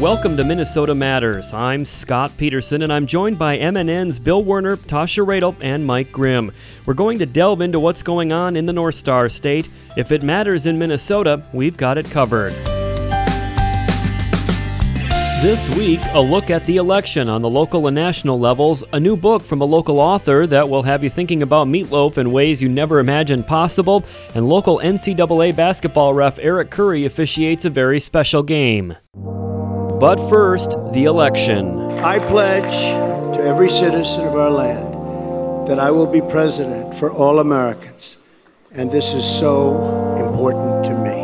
Welcome to Minnesota Matters. I'm Scott Peterson, and I'm joined by MNN's Bill Werner, Tasha Radel, and Mike Grimm. We're going to delve into what's going on in the North Star State. If it matters in Minnesota, we've got it covered. This week, a look at the election on the local and national levels, a new book from a local author that will have you thinking about meatloaf in ways you never imagined possible, and local NCAA basketball ref Eric Curry officiates a very special game. But first, the election. I pledge to every citizen of our land that I will be president for all Americans, and this is so important to me.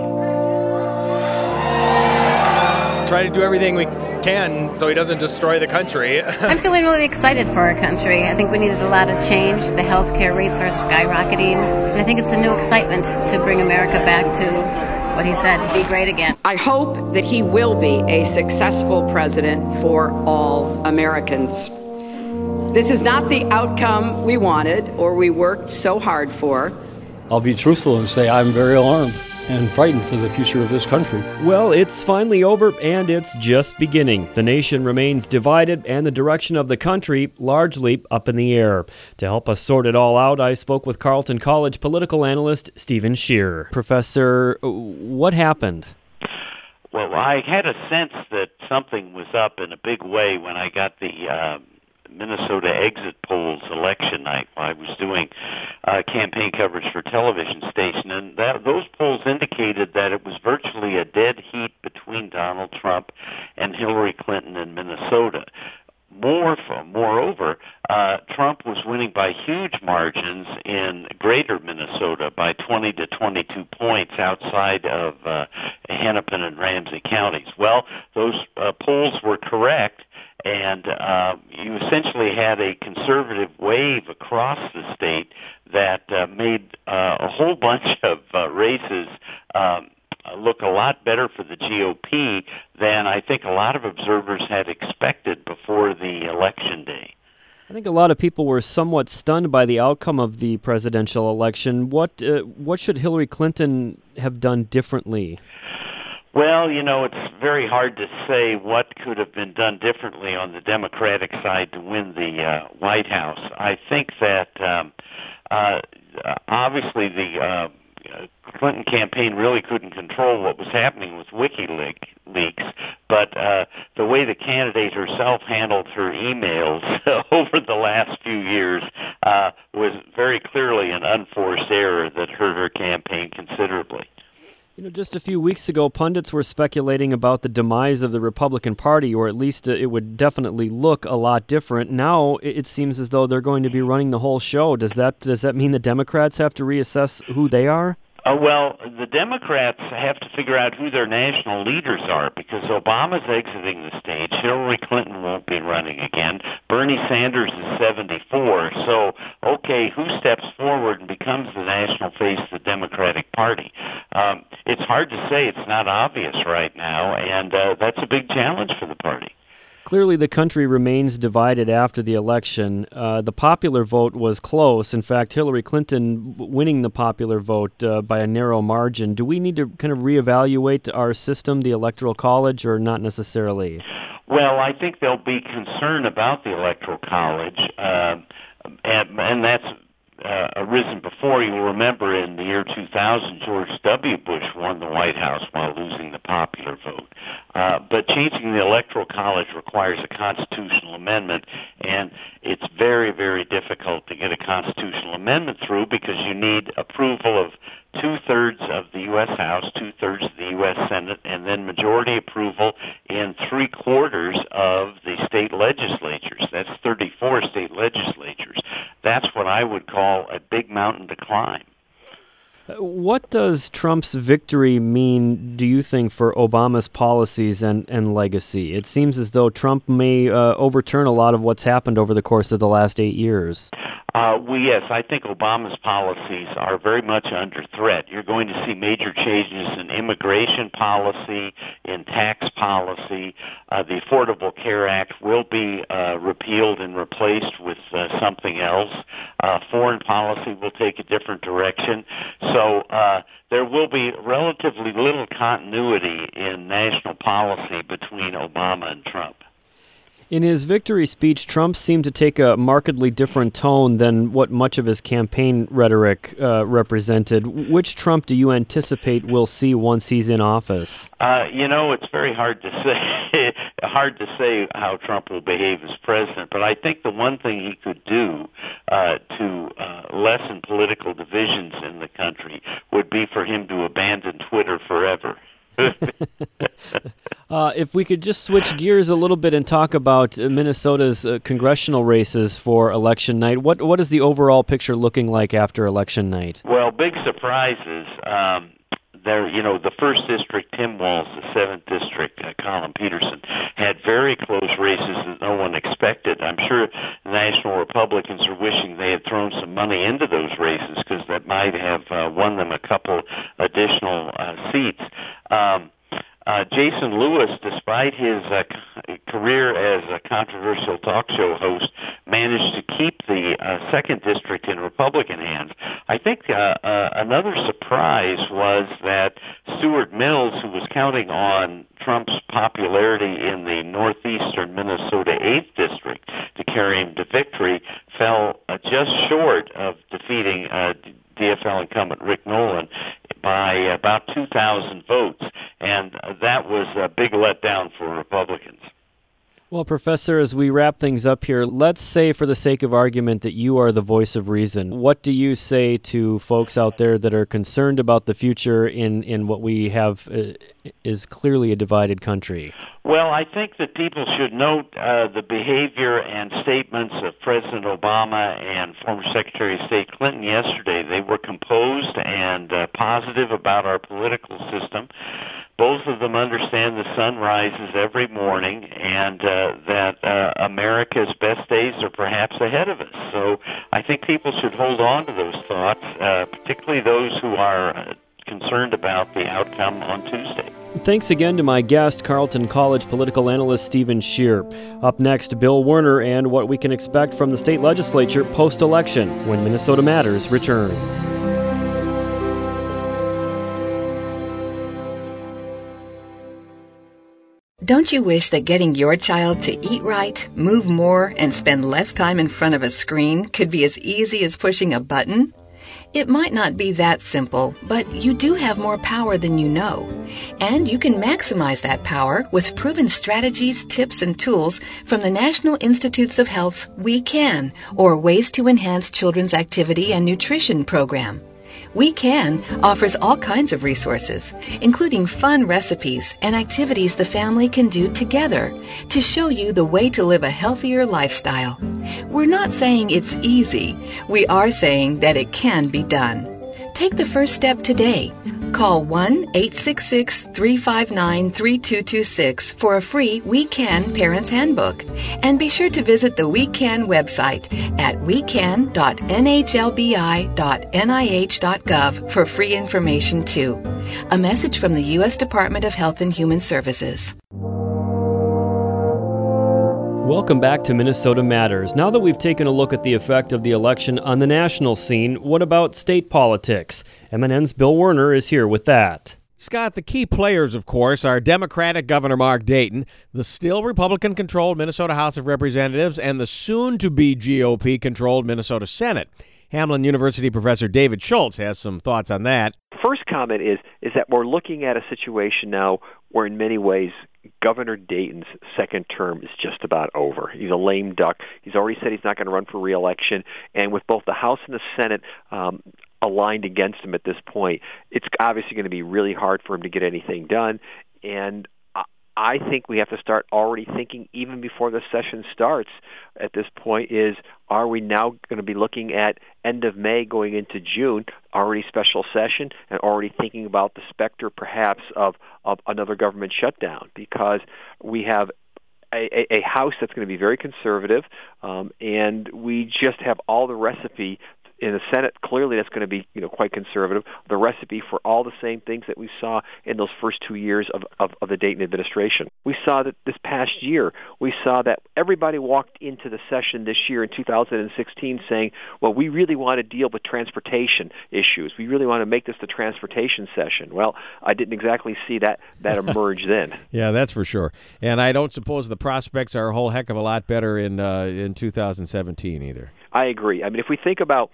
Try to do everything we can so he doesn't destroy the country. I'm feeling really excited for our country. I think we needed a lot of change. The healthcare rates are skyrocketing, and I think it's a new excitement to bring America back to what he said, be great again. I hope that he will be a successful president for all Americans. This is not the outcome we wanted or we worked so hard for. I'll be truthful and say I'm very alarmed and frightened for the future of this country. Well, it's finally over and it's just beginning. The nation remains divided and the direction of the country largely up in the air. To help us sort it all out, I spoke with Carleton College political analyst Stephen Schier. Professor, what happened? Well, I had a sense that something was up in a big way when I got the uh, Minnesota exit polls election night. I was doing uh, campaign coverage for television station, and that, those polls indicated that it was virtually a dead heat between Donald Trump and Hillary Clinton in Minnesota. More, moreover, uh, Trump was winning by huge margins in greater Minnesota by 20 to 22 points outside of uh, Hennepin and Ramsey counties. Well, those uh, polls were correct and uh, you essentially had a conservative wave across the state that uh, made uh, a whole bunch of uh, races um, look a lot better for the GOP than I think a lot of observers had expected before the election day. I think a lot of people were somewhat stunned by the outcome of the presidential election. What uh, what should Hillary Clinton have done differently? Well, you know, it's very hard to say what could have been done differently on the Democratic side to win the uh, White House. I think that um, uh, obviously the uh, Clinton campaign really couldn't control what was happening with WikiLeaks, but uh, the way the candidate herself handled her emails over the last few years uh, was very clearly an unforced error that hurt her campaign considerably. You know, just a few weeks ago, pundits were speculating about the demise of the Republican Party, or at least uh, it would definitely look a lot different. Now it seems as though they're going to be running the whole show. Does that does that mean the Democrats have to reassess who they are? Uh, well, the Democrats have to figure out who their national leaders are because Obama's exiting the stage. Hillary Clinton won't be running again. Bernie Sanders is 74. So, okay, who steps forward and becomes the national face of the Democratic Party? Um, it's hard to say. It's not obvious right now, and uh, that's a big challenge for the party. Clearly, the country remains divided after the election. Uh, the popular vote was close. In fact, Hillary Clinton winning the popular vote uh, by a narrow margin. Do we need to kind of reevaluate our system, the Electoral College, or not necessarily? Well, I think there'll be concern about the Electoral College, uh, and, and that's uh, arisen before. You'll remember in the year 2000, George W. Bush won the White House while losing the popular vote. Uh, but changing the Electoral College requires a constitutional amendment, and it's very, very difficult to get a constitutional amendment through because you need approval of two-thirds of the U.S. House, two-thirds of the U.S. Senate, and then majority approval in three-quarters of the state legislatures. That's 34 state legislatures. That's what I would call a big mountain to climb. What does Trump's victory mean, do you think, for Obama's policies and, and legacy? It seems as though Trump may uh, overturn a lot of what's happened over the course of the last eight years. Uh, well, yes, I think Obama's policies are very much under threat. You're going to see major changes in immigration policy, in tax policy. Uh, the Affordable Care Act will be uh, repealed and replaced with uh, something else. Uh, foreign policy will take a different direction. So uh, there will be relatively little continuity in national policy between Obama and Trump. In his victory speech, Trump seemed to take a markedly different tone than what much of his campaign rhetoric uh, represented. Which Trump do you anticipate we'll see once he's in office? Uh, you know, it's very hard to say. hard to say how Trump will behave as president, but I think the one thing he could do uh, to uh, lessen political divisions in the country would be for him to abandon Twitter forever. uh, if we could just switch gears a little bit and talk about Minnesota's uh, congressional races for election night, what what is the overall picture looking like after election night? Well, big surprises. Um, there, you know, the first district, Tim Walz, the seventh district, uh, Collin Peterson, had very close races that no one expected. I'm sure national Republicans are wishing they had thrown some money into those races because that might have uh, won them a couple additional uh, seats. Um, uh, Jason Lewis, despite his uh, career as a controversial talk show host, managed to keep the uh, second district in Republican hands. I think uh, uh, another surprise was that Stewart Mills, who was counting on Trump's popularity in the northeastern Minnesota 8th district to carry him to victory, fell uh, just short of defeating uh, DFL incumbent Rick Nolan by about 2,000 votes, and that was a big letdown for Republicans. Well, Professor, as we wrap things up here, let's say, for the sake of argument, that you are the voice of reason. What do you say to folks out there that are concerned about the future in, in what we have uh, is clearly a divided country? Well, I think that people should note uh, the behavior and statements of President Obama and former Secretary of State Clinton yesterday. They were composed and uh, positive about our political system both of them understand the sun rises every morning and uh, that uh, America's best days are perhaps ahead of us. So I think people should hold on to those thoughts, uh, particularly those who are uh, concerned about the outcome on Tuesday. Thanks again to my guest, Carleton College political analyst Stephen Schier. Up next, Bill Werner and what we can expect from the state legislature post election when Minnesota Matters returns. Don't you wish that getting your child to eat right, move more, and spend less time in front of a screen could be as easy as pushing a button? It might not be that simple, but you do have more power than you know. And you can maximize that power with proven strategies, tips, and tools from the National Institutes of Health's We Can, or Ways to Enhance Children's Activity and Nutrition program. We Can offers all kinds of resources, including fun recipes and activities the family can do together to show you the way to live a healthier lifestyle. We're not saying it's easy, we are saying that it can be done. Take the first step today. Call 1 866 359 3226 for a free We Can Parents Handbook. And be sure to visit the We Can website at wecan.nhlbi.nih.gov for free information too. A message from the U.S. Department of Health and Human Services. Welcome back to Minnesota Matters. Now that we've taken a look at the effect of the election on the national scene, what about state politics? MNN's Bill Werner is here with that. Scott, the key players, of course, are Democratic Governor Mark Dayton, the still Republican controlled Minnesota House of Representatives, and the soon to be GOP controlled Minnesota Senate. Hamline University professor David Schultz has some thoughts on that. First comment is is that we're looking at a situation now where in many ways Governor Dayton's second term is just about over. He's a lame duck. He's already said he's not going to run for reelection, and with both the House and the Senate um, aligned against him at this point, it's obviously going to be really hard for him to get anything done. And I think we have to start already thinking even before the session starts at this point is are we now going to be looking at end of May going into June, already special session and already thinking about the specter perhaps of, of another government shutdown? Because we have a, a House that's going to be very conservative, um, and we just have all the recipe in the Senate, clearly that's going to be you know quite conservative. The recipe for all the same things that we saw in those first two years of, of, of the Dayton administration. We saw that this past year, we saw that everybody walked into the session this year in 2016 saying, well, we really want to deal with transportation issues. We really want to make this the transportation session. Well, I didn't exactly see that, that emerge then. Yeah, that's for sure. And I don't suppose the prospects are a whole heck of a lot better in, uh, in 2017 either. I agree. I mean, if we think about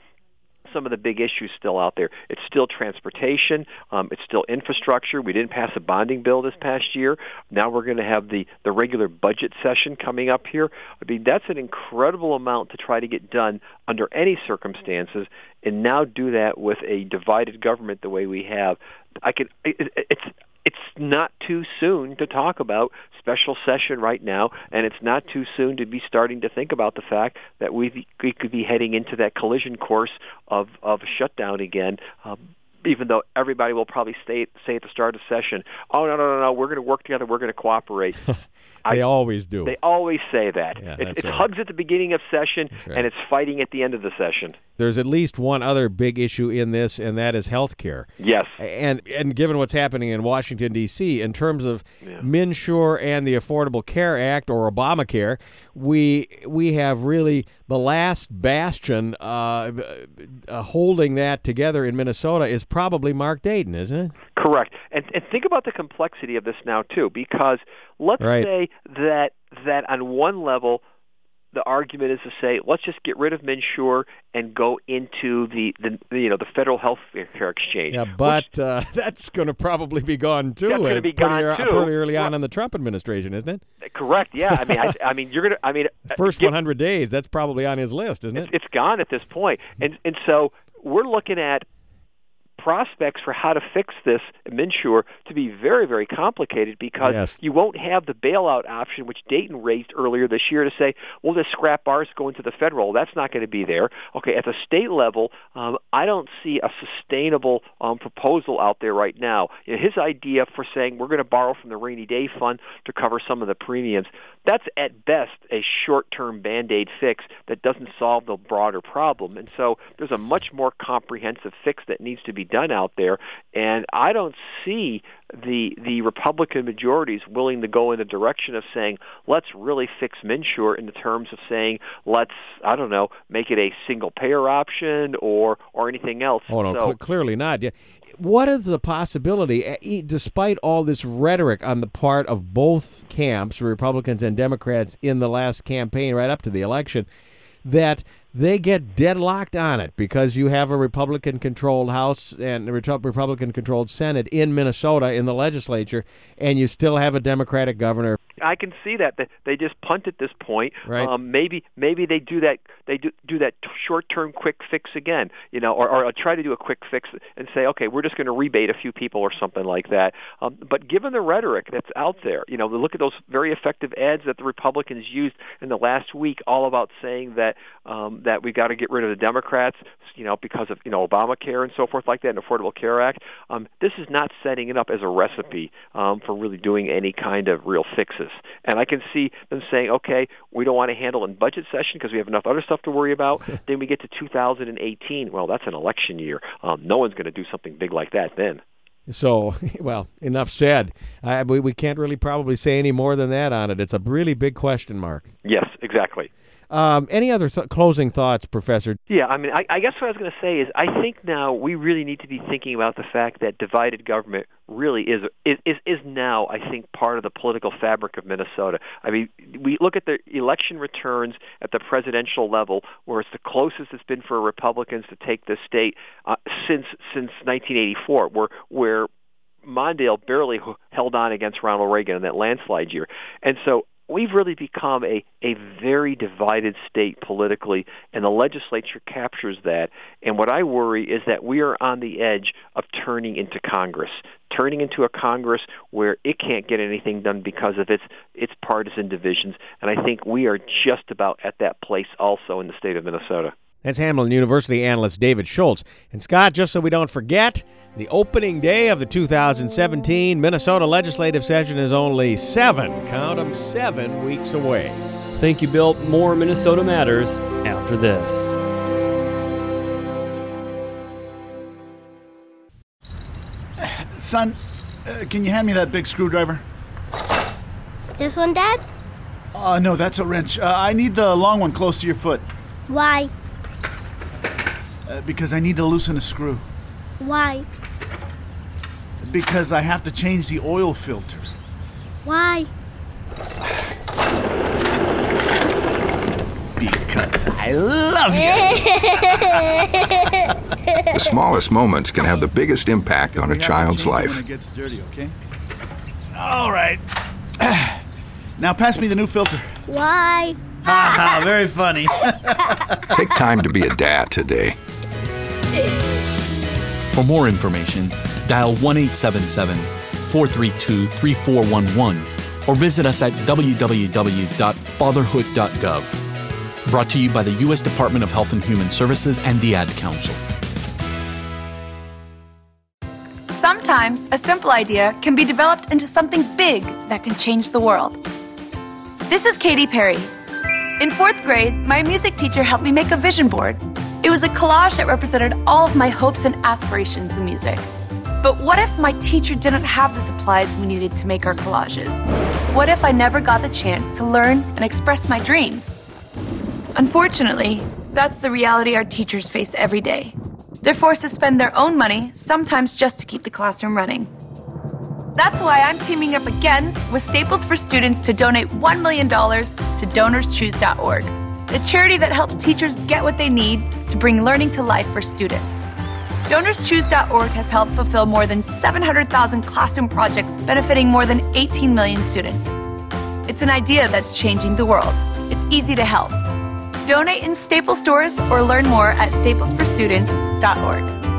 some of the big issues still out there. It's still transportation. Um, it's still infrastructure. We didn't pass a bonding bill this past year. Now we're going to have the, the regular budget session coming up here. I mean, that's an incredible amount to try to get done under any circumstances, and now do that with a divided government the way we have. I could. It, it's it's not too soon to talk about special session right now, and it's not too soon to be starting to think about the fact that we we could be heading into that collision course of of shutdown again. Um, even though everybody will probably say say at the start of session, "Oh no, no, no, no, we're going to work together, we're going to cooperate." they always do. They always say that. Yeah, it's, it's right. hugs at the beginning of session, right. and it's fighting at the end of the session. There's at least one other big issue in this, and that is health care. Yes. And and given what's happening in Washington D.C. in terms of yeah. MNsure and the Affordable Care Act or Obamacare, we we have really the last bastion uh, uh, holding that together in Minnesota is probably Mark Dayton, isn't it? Correct. And and think about the complexity of this now too, because let's right. say that that on one level the argument is to say let's just get rid of MNsure and go into the, the you know the federal health care exchange. Yeah, but which, uh, that's going to probably be gone too. That's going to be gone too. Pretty early on in the Trump administration, isn't it? Correct. Yeah. I mean, I, I mean, you're going to. I mean, first get, 100 days. That's probably on his list, isn't it? It's, it's gone at this point, and and so we're looking at prospects for how to fix this MNsure to be very, very complicated because yes. you won't have the bailout option, which Dayton raised earlier this year to say, we'll just scrap ours, go into the federal. That's not going to be there. Okay, at the state level, um, I don't see a sustainable um, proposal out there right now. You know, his idea for saying we're going to borrow from the rainy day fund to cover some of the premiums, that's at best a short-term Band-Aid fix that doesn't solve the broader problem. And so there's a much more comprehensive fix that needs to be done out there, and I don't see the the Republican majorities willing to go in the direction of saying let's really fix MNsure in the terms of saying let's I don't know make it a single payer option or or anything else. Oh no, so, cl- clearly not. Yeah. What is the possibility, eh, despite all this rhetoric on the part of both camps, Republicans and Democrats, in the last campaign right up to the election, that they get deadlocked on it because you have a Republican controlled House and a Republican controlled Senate in Minnesota in the legislature, and you still have a Democratic governor. I can see that they just punt at this point. Right. Um, maybe maybe they do that they do do that short term quick fix again, you know, or, or try to do a quick fix and say, okay, we're just going to rebate a few people or something like that. Um, but given the rhetoric that's out there, you know, look at those very effective ads that the Republicans used in the last week, all about saying that um, that we've got to get rid of the Democrats, you know, because of you know Obamacare and so forth like that, and Affordable Care Act. Um, this is not setting it up as a recipe um, for really doing any kind of real fixes. And I can see them saying, okay, we don't want to handle in budget session because we have enough other stuff to worry about. then we get to 2018. Well, that's an election year. Um, no one's going to do something big like that then. So, well, enough said. I, we, we can't really probably say any more than that on it. It's a really big question mark. Yes, exactly. Um, any other th- closing thoughts, Professor? Yeah, I mean, I, I guess what I was going to say is I think now we really need to be thinking about the fact that divided government really is is is now I think part of the political fabric of Minnesota. I mean, we look at the election returns at the presidential level, where it's the closest it's been for Republicans to take the state uh, since since 1984, where where Mondale barely held on against Ronald Reagan in that landslide year. And so we've really become a, a very divided state politically, and the legislature captures that. And what I worry is that we are on the edge of turning into Congress, turning into a Congress where it can't get anything done because of its its partisan divisions. And I think we are just about at that place also in the state of Minnesota. That's Hamline University analyst David Schultz. And Scott, just so we don't forget, the opening day of the 2017 Minnesota legislative session is only seven, count them, seven weeks away. Thank you, Bill. More Minnesota Matters after this. Son, uh, can you hand me that big screwdriver? This one, Dad? Uh, no, that's a wrench. Uh, I need the long one close to your foot. Why? Uh, because I need to loosen a screw. Why? Because I have to change the oil filter. Why? Because I love you. The smallest moments can have the biggest impact on a child's life. It gets dirty, okay? All right. Now pass me the new filter. Why? Ha ha, very funny. Take time to be a dad today. For more information, dial 1 877 432 3411 or visit us at www.fatherhood.gov. Brought to you by the U.S. Department of Health and Human Services and the Ad Council. Sometimes a simple idea can be developed into something big that can change the world. This is Katy Perry. In fourth grade, my music teacher helped me make a vision board. It was a collage that represented all of my hopes and aspirations in music. But what if my teacher didn't have the supplies we needed to make our collages? What if I never got the chance to learn and express my dreams? Unfortunately, that's the reality our teachers face every day. They're forced to spend their own money, sometimes just to keep the classroom running. That's why I'm teaming up again with Staples for Students to donate $1 million to DonorsChoose.org, the charity that helps teachers get what they need to bring learning to life for students. DonorsChoose.org has helped fulfill more than 700,000 classroom projects benefiting more than 18 million students. It's an idea that's changing the world. It's easy to help. Donate in Staples stores or learn more at staplesforstudents.org.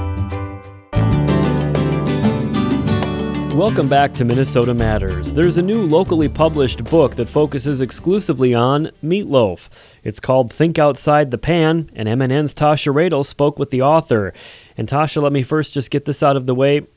Welcome back to Minnesota Matters. There's a new locally published book that focuses exclusively on meatloaf. It's called Think Outside the Pan, and MNN's Tasha Radel spoke with the author. And Tasha, let me first just get this out of the way.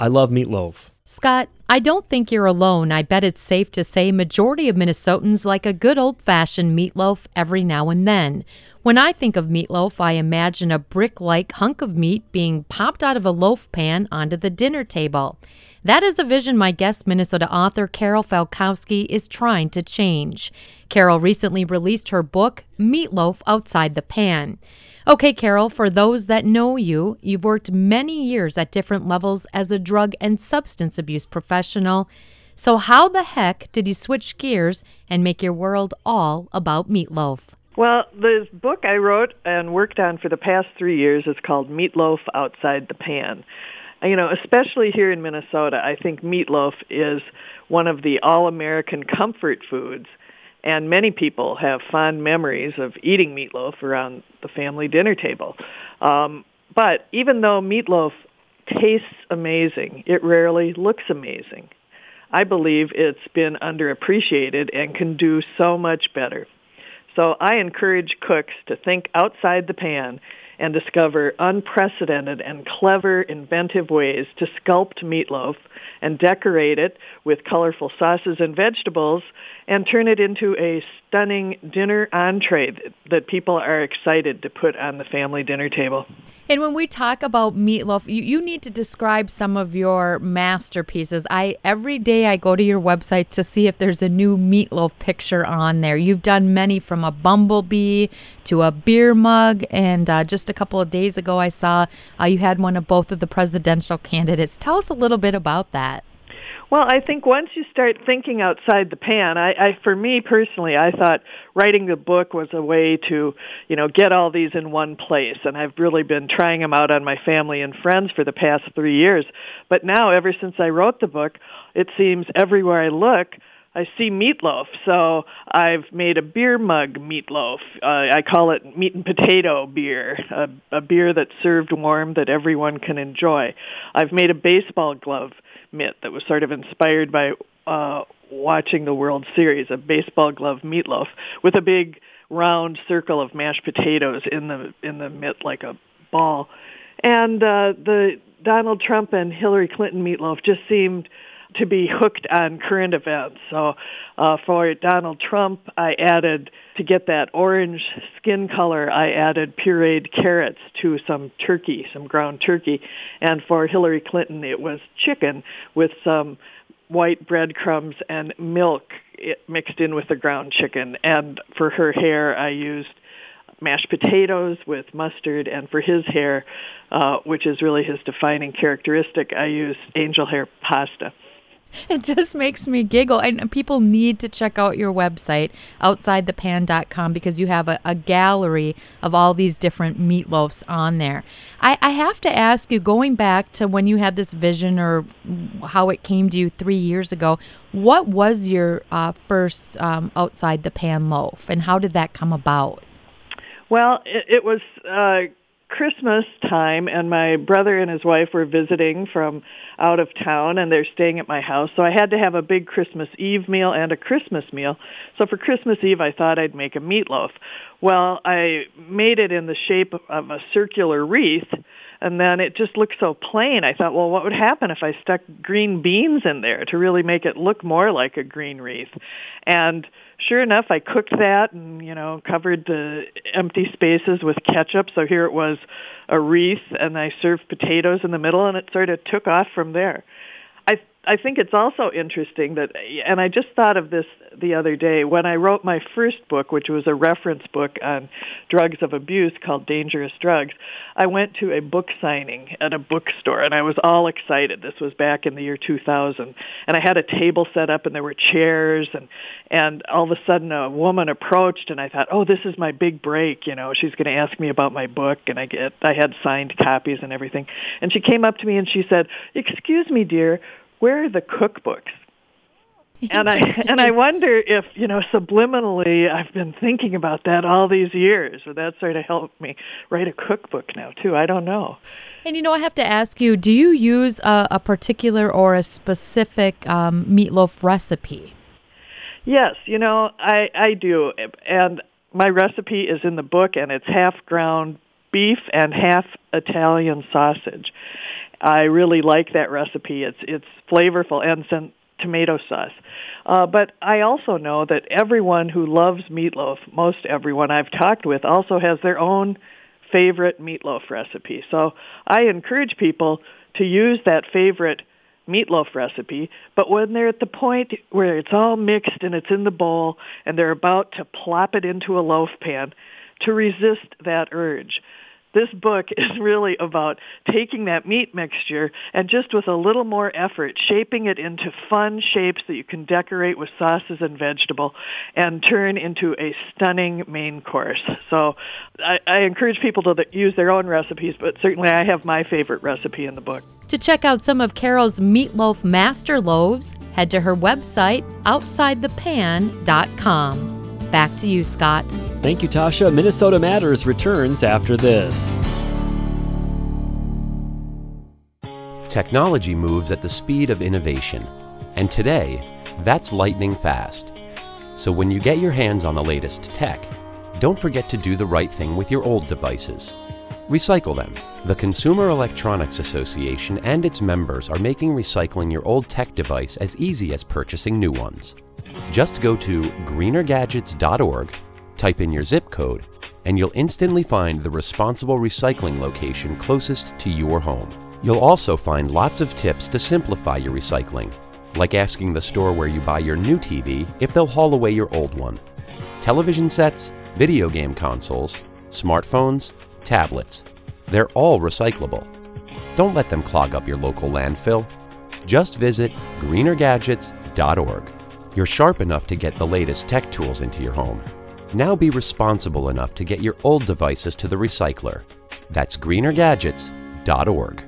I love meatloaf. Scott, I don't think you're alone. I bet it's safe to say majority of Minnesotans like a good old-fashioned meatloaf every now and then. When I think of meatloaf, I imagine a brick-like hunk of meat being popped out of a loaf pan onto the dinner table. That is a vision my guest Minnesota author Carol Falkowski is trying to change. Carol recently released her book, Meatloaf Outside the Pan. Okay, Carol, for those that know you, you've worked many years at different levels as a drug and substance abuse professional. So, how the heck did you switch gears and make your world all about meatloaf? Well, the book I wrote and worked on for the past three years is called Meatloaf Outside the Pan you know, especially here in Minnesota, I think meatloaf is one of the all-American comfort foods. And many people have fond memories of eating meatloaf around the family dinner table. Um, but even though meatloaf tastes amazing, it rarely looks amazing. I believe it's been underappreciated and can do so much better. So I encourage cooks to think outside the pan and discover unprecedented and clever, inventive ways to sculpt meatloaf and decorate it with colorful sauces and vegetables and turn it into a stunning dinner entree that people are excited to put on the family dinner table. And when we talk about meatloaf, you, you need to describe some of your masterpieces. I every day I go to your website to see if there's a new meatloaf picture on there. You've done many from a bumblebee to a beer mug, and uh, just a couple of days ago I saw uh, you had one of both of the presidential candidates. Tell us a little bit about that. Well, I think once you start thinking outside the pan, I, I for me personally, I thought writing the book was a way to, you know, get all these in one place. And I've really been trying them out on my family and friends for the past three years. But now, ever since I wrote the book, it seems everywhere I look, I see meatloaf, so I've made a beer mug meatloaf. Uh, I call it meat and potato beer, a, a beer that's served warm that everyone can enjoy. I've made a baseball glove mitt that was sort of inspired by uh, watching the World Series, a baseball glove meatloaf with a big round circle of mashed potatoes in the in the mitt like a ball. And uh, the Donald Trump and Hillary Clinton meatloaf just seemed to be hooked on current events. So uh, for Donald Trump, I added to get that orange skin color, I added pureed carrots to some turkey, some ground turkey. And for Hillary Clinton, it was chicken with some white breadcrumbs and milk mixed in with the ground chicken. And for her hair, I used mashed potatoes with mustard, and for his hair, uh, which is really his defining characteristic, I used angel hair pasta. It just makes me giggle. And people need to check out your website, outsidethepan.com, because you have a, a gallery of all these different meatloafs on there. I, I, have to ask you, going back to when you had this vision or how it came to you three years ago, what was your uh, first um, outside the pan loaf and how did that come about? Well, it, it was. Uh, Christmas time and my brother and his wife were visiting from out of town and they're staying at my house. So I had to have a big Christmas Eve meal and a Christmas meal. So for Christmas Eve I thought I'd make a meatloaf. Well, I made it in the shape of a circular wreath and then it just looked so plain. I thought, well, what would happen if I stuck green beans in there to really make it look more like a green wreath? And sure enough, I cooked that and, you know, covered the empty spaces with ketchup. So here it was a wreath and I served potatoes in the middle and it sort of took off from there. I think it's also interesting that, and I just thought of this the other day when I wrote my first book, which was a reference book on drugs of abuse called Dangerous Drugs. I went to a book signing at a bookstore, and I was all excited. This was back in the year 2000, and I had a table set up, and there were chairs, and and all of a sudden a woman approached, and I thought, oh, this is my big break. You know, she's going to ask me about my book, and I get I had signed copies and everything, and she came up to me and she said, "Excuse me, dear." Where are the cookbooks? and I and I wonder if you know subliminally I've been thinking about that all these years, or that sort of helped me write a cookbook now too. I don't know. And you know, I have to ask you: Do you use a, a particular or a specific um, meatloaf recipe? Yes, you know I I do, and my recipe is in the book, and it's half ground beef and half Italian sausage. I really like that recipe. It's it's flavorful and some tomato sauce. Uh, but I also know that everyone who loves meatloaf, most everyone I've talked with, also has their own favorite meatloaf recipe. So I encourage people to use that favorite meatloaf recipe, but when they're at the point where it's all mixed and it's in the bowl and they're about to plop it into a loaf pan, to resist that urge this book is really about taking that meat mixture and just with a little more effort, shaping it into fun shapes that you can decorate with sauces and vegetable and turn into a stunning main course. So I, I encourage people to use their own recipes, but certainly I have my favorite recipe in the book. To check out some of Carol's meatloaf master loaves, head to her website, outsidethepan.com. Back to you, Scott. Thank you, Tasha. Minnesota Matters returns after this. Technology moves at the speed of innovation, and today, that's lightning fast. So when you get your hands on the latest tech, don't forget to do the right thing with your old devices. Recycle them. The Consumer Electronics Association and its members are making recycling your old tech device as easy as purchasing new ones. Just go to greenergadgets.org, type in your zip code, and you'll instantly find the responsible recycling location closest to your home. You'll also find lots of tips to simplify your recycling, like asking the store where you buy your new TV if they'll haul away your old one. Television sets, video game consoles, smartphones, tablets, they're all recyclable. Don't let them clog up your local landfill. Just visit greenergadgets.org. You're sharp enough to get the latest tech tools into your home. Now be responsible enough to get your old devices to the recycler. That's greenergadgets.org.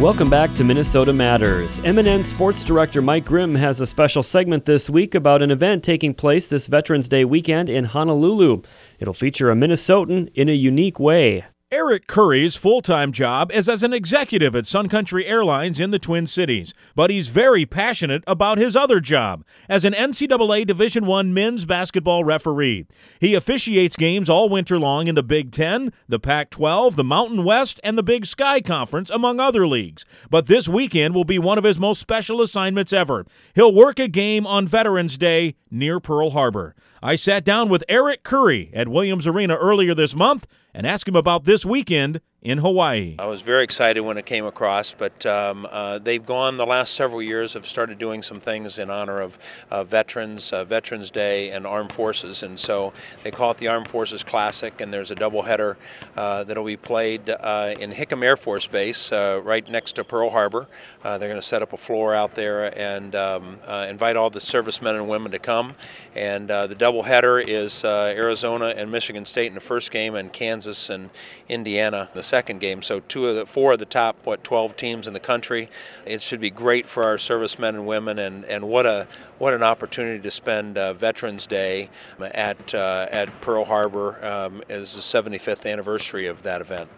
Welcome back to Minnesota Matters. MNN Sports Director Mike Grimm has a special segment this week about an event taking place this Veterans Day weekend in Honolulu. It'll feature a Minnesotan in a unique way. Eric Curry's full time job is as an executive at Sun Country Airlines in the Twin Cities, but he's very passionate about his other job as an NCAA Division I men's basketball referee. He officiates games all winter long in the Big Ten, the Pac 12, the Mountain West, and the Big Sky Conference, among other leagues. But this weekend will be one of his most special assignments ever. He'll work a game on Veterans Day near Pearl Harbor. I sat down with Eric Curry at Williams Arena earlier this month and ask him about this weekend in Hawaii. I was very excited when it came across, but um, uh, they've gone the last several years, have started doing some things in honor of uh, veterans, uh, Veterans Day, and Armed Forces. And so they call it the Armed Forces Classic, and there's a doubleheader uh, that'll be played uh, in Hickam Air Force Base, uh, right next to Pearl Harbor. they're going to set up a floor out there and um, invite all the servicemen and women to come. And the doubleheader is Arizona and Michigan State in the first game, and Kansas and Indiana the second game. So two of the four of the top what 12 teams in the country. It should be great for our servicemen and women, and, and what a what an opportunity to spend uh, Veterans Day at uh, at Pearl Harbor um, as the 75th anniversary of that event.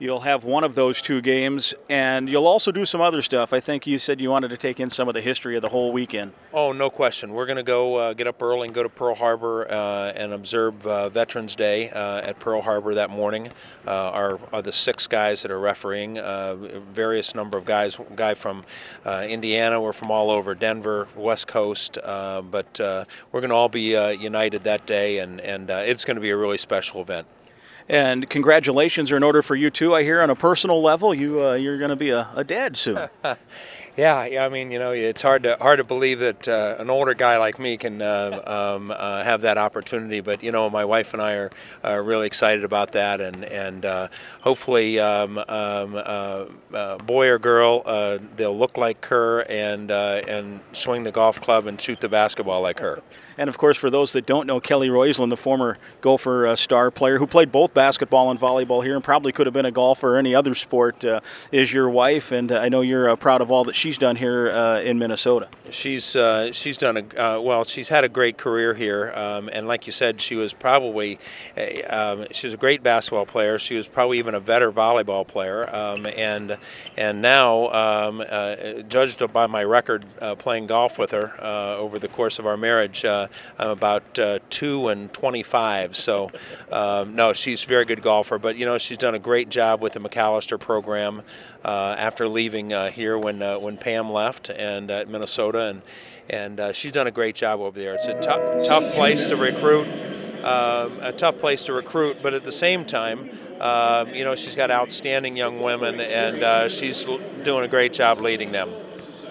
You'll have one of those two games, and you'll also do some other stuff. I think you said you wanted to take in some of the history of the whole weekend. Oh, no question. We're going to go uh, get up early and go to Pearl Harbor uh, and observe uh, Veterans Day uh, at Pearl Harbor that morning. Uh, are, are the six guys that are refereeing. Uh, various number of guys. Guy from Indiana. We're from all over Denver, West Coast. but we're going to all be united that day, and and it's going to be a really special event. And congratulations are in order for you too. I hear on a personal level, you uh, you're going to be a, a dad soon. Yeah, yeah. I mean, you know, it's hard to hard to believe that uh, an older guy like me can uh, um, uh, have that opportunity. But you know, my wife and I are, are really excited about that, and and uh, hopefully, um, um, uh, uh, boy or girl, they'll look like her and and swing the golf club and shoot the basketball like her. And of course, for those that don't know, Kelly Roysland, the former Gopher star player who played both basketball and volleyball here, and probably could have been a golfer or any other sport, is your wife. And I know you're proud of all that she's done here uh, in Minnesota. She's uh, she's done a uh, well. She's had a great career here, um, and like you said, she was probably a, um, she was a great basketball player. She was probably even a better volleyball player, um, and and now um, uh, judged by my record uh, playing golf with her uh, over the course of our marriage, I'm about two and twenty-five. So um, no, she's a very good golfer. But you know, she's done a great job with the Macalester program after leaving here when when when Pam left and at Minnesota, and and uh, she's done a great job over there. It's a tough tough place to recruit, um, a tough place to recruit, but at the same time, um, you know, she's got outstanding young women, and uh, she's doing a great job leading them.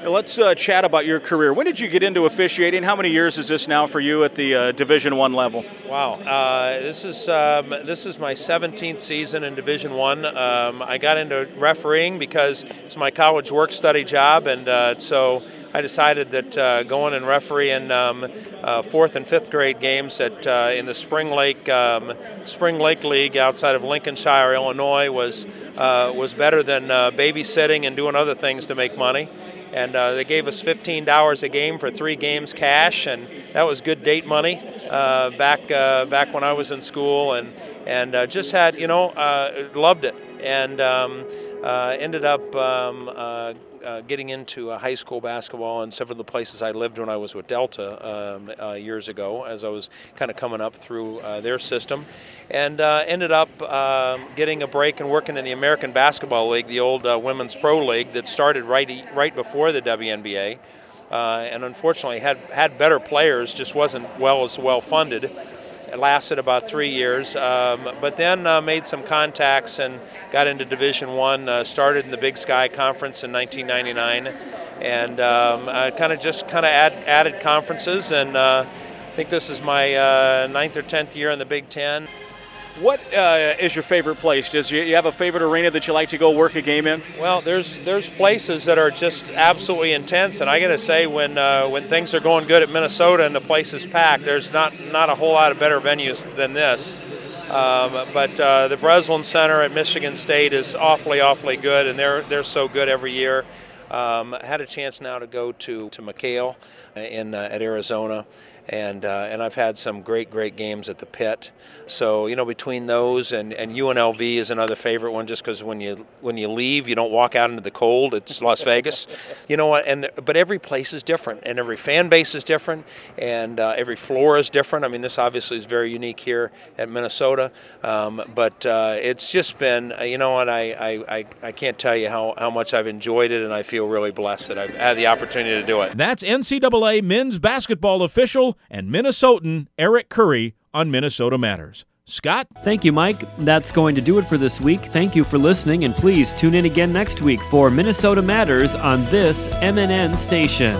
Let's uh, chat about your career. When did you get into officiating? How many years is this now for you at the uh, Division One level? Wow, uh, this is um, this is my 17th season in Division One. Um, I got into refereeing because it's my college work study job, and uh, so I decided that uh, going and refereeing um, uh, fourth and fifth grade games at uh, in the Spring Lake um, Spring Lake League outside of Lincolnshire, Illinois, was uh, was better than babysitting and doing other things to make money and uh, they gave us $15 a game for three games cash, and that was good date money uh, back uh, back when I was in school, and and uh, just had you know uh, loved it, and um, uh, ended up um, uh, getting into uh, high school basketball in several of the places I lived when I was with Delta um, uh, years ago, as I was kind of coming up through uh, their system, and ended up um, getting a break and working in the American Basketball League, the old Women's Pro League that started right right before the WNBA, and unfortunately had had better players, just wasn't well as well funded. It lasted about three years, um, but then uh, made some contacts and got into Division One. Uh, started in the Big Sky Conference in 1999, and um, kind of just kind of add, added conferences. And uh, I think this is my uh, ninth or tenth year in the Big Ten. What uh, is your favorite place? Does you, have a favorite arena that you like to go work a game in? Well, there's there's places that are just absolutely intense, and I got to say, when uh, when things are going good at Minnesota and the place is packed, there's not not a whole lot of better venues than this. Um, but uh, the Breslin Center at Michigan State is awfully awfully good, and they're they're so good every year. Um, had a chance now to go to to McKale in uh, at Arizona and uh, and I've had some great great games at the pit. So you know between those and, and UNLV is another favorite one just because when you when you leave you don't walk out into the cold. It's Las Vegas, you know what? And but every place is different and every fan base is different and uh, every floor is different. I mean this obviously is very unique here at Minnesota, um, but uh, it's just been you know what I, I, I, I can't tell you how, how much I've enjoyed it and I feel really blessed that I've had the opportunity to do it. That's NCAA men's basketball official and Minnesotan Eric Curry on Minnesota Matters. Scott? Thank you, Mike. That's going to do it for this week. Thank you for listening, and please tune in again next week for Minnesota Matters on this MNN station.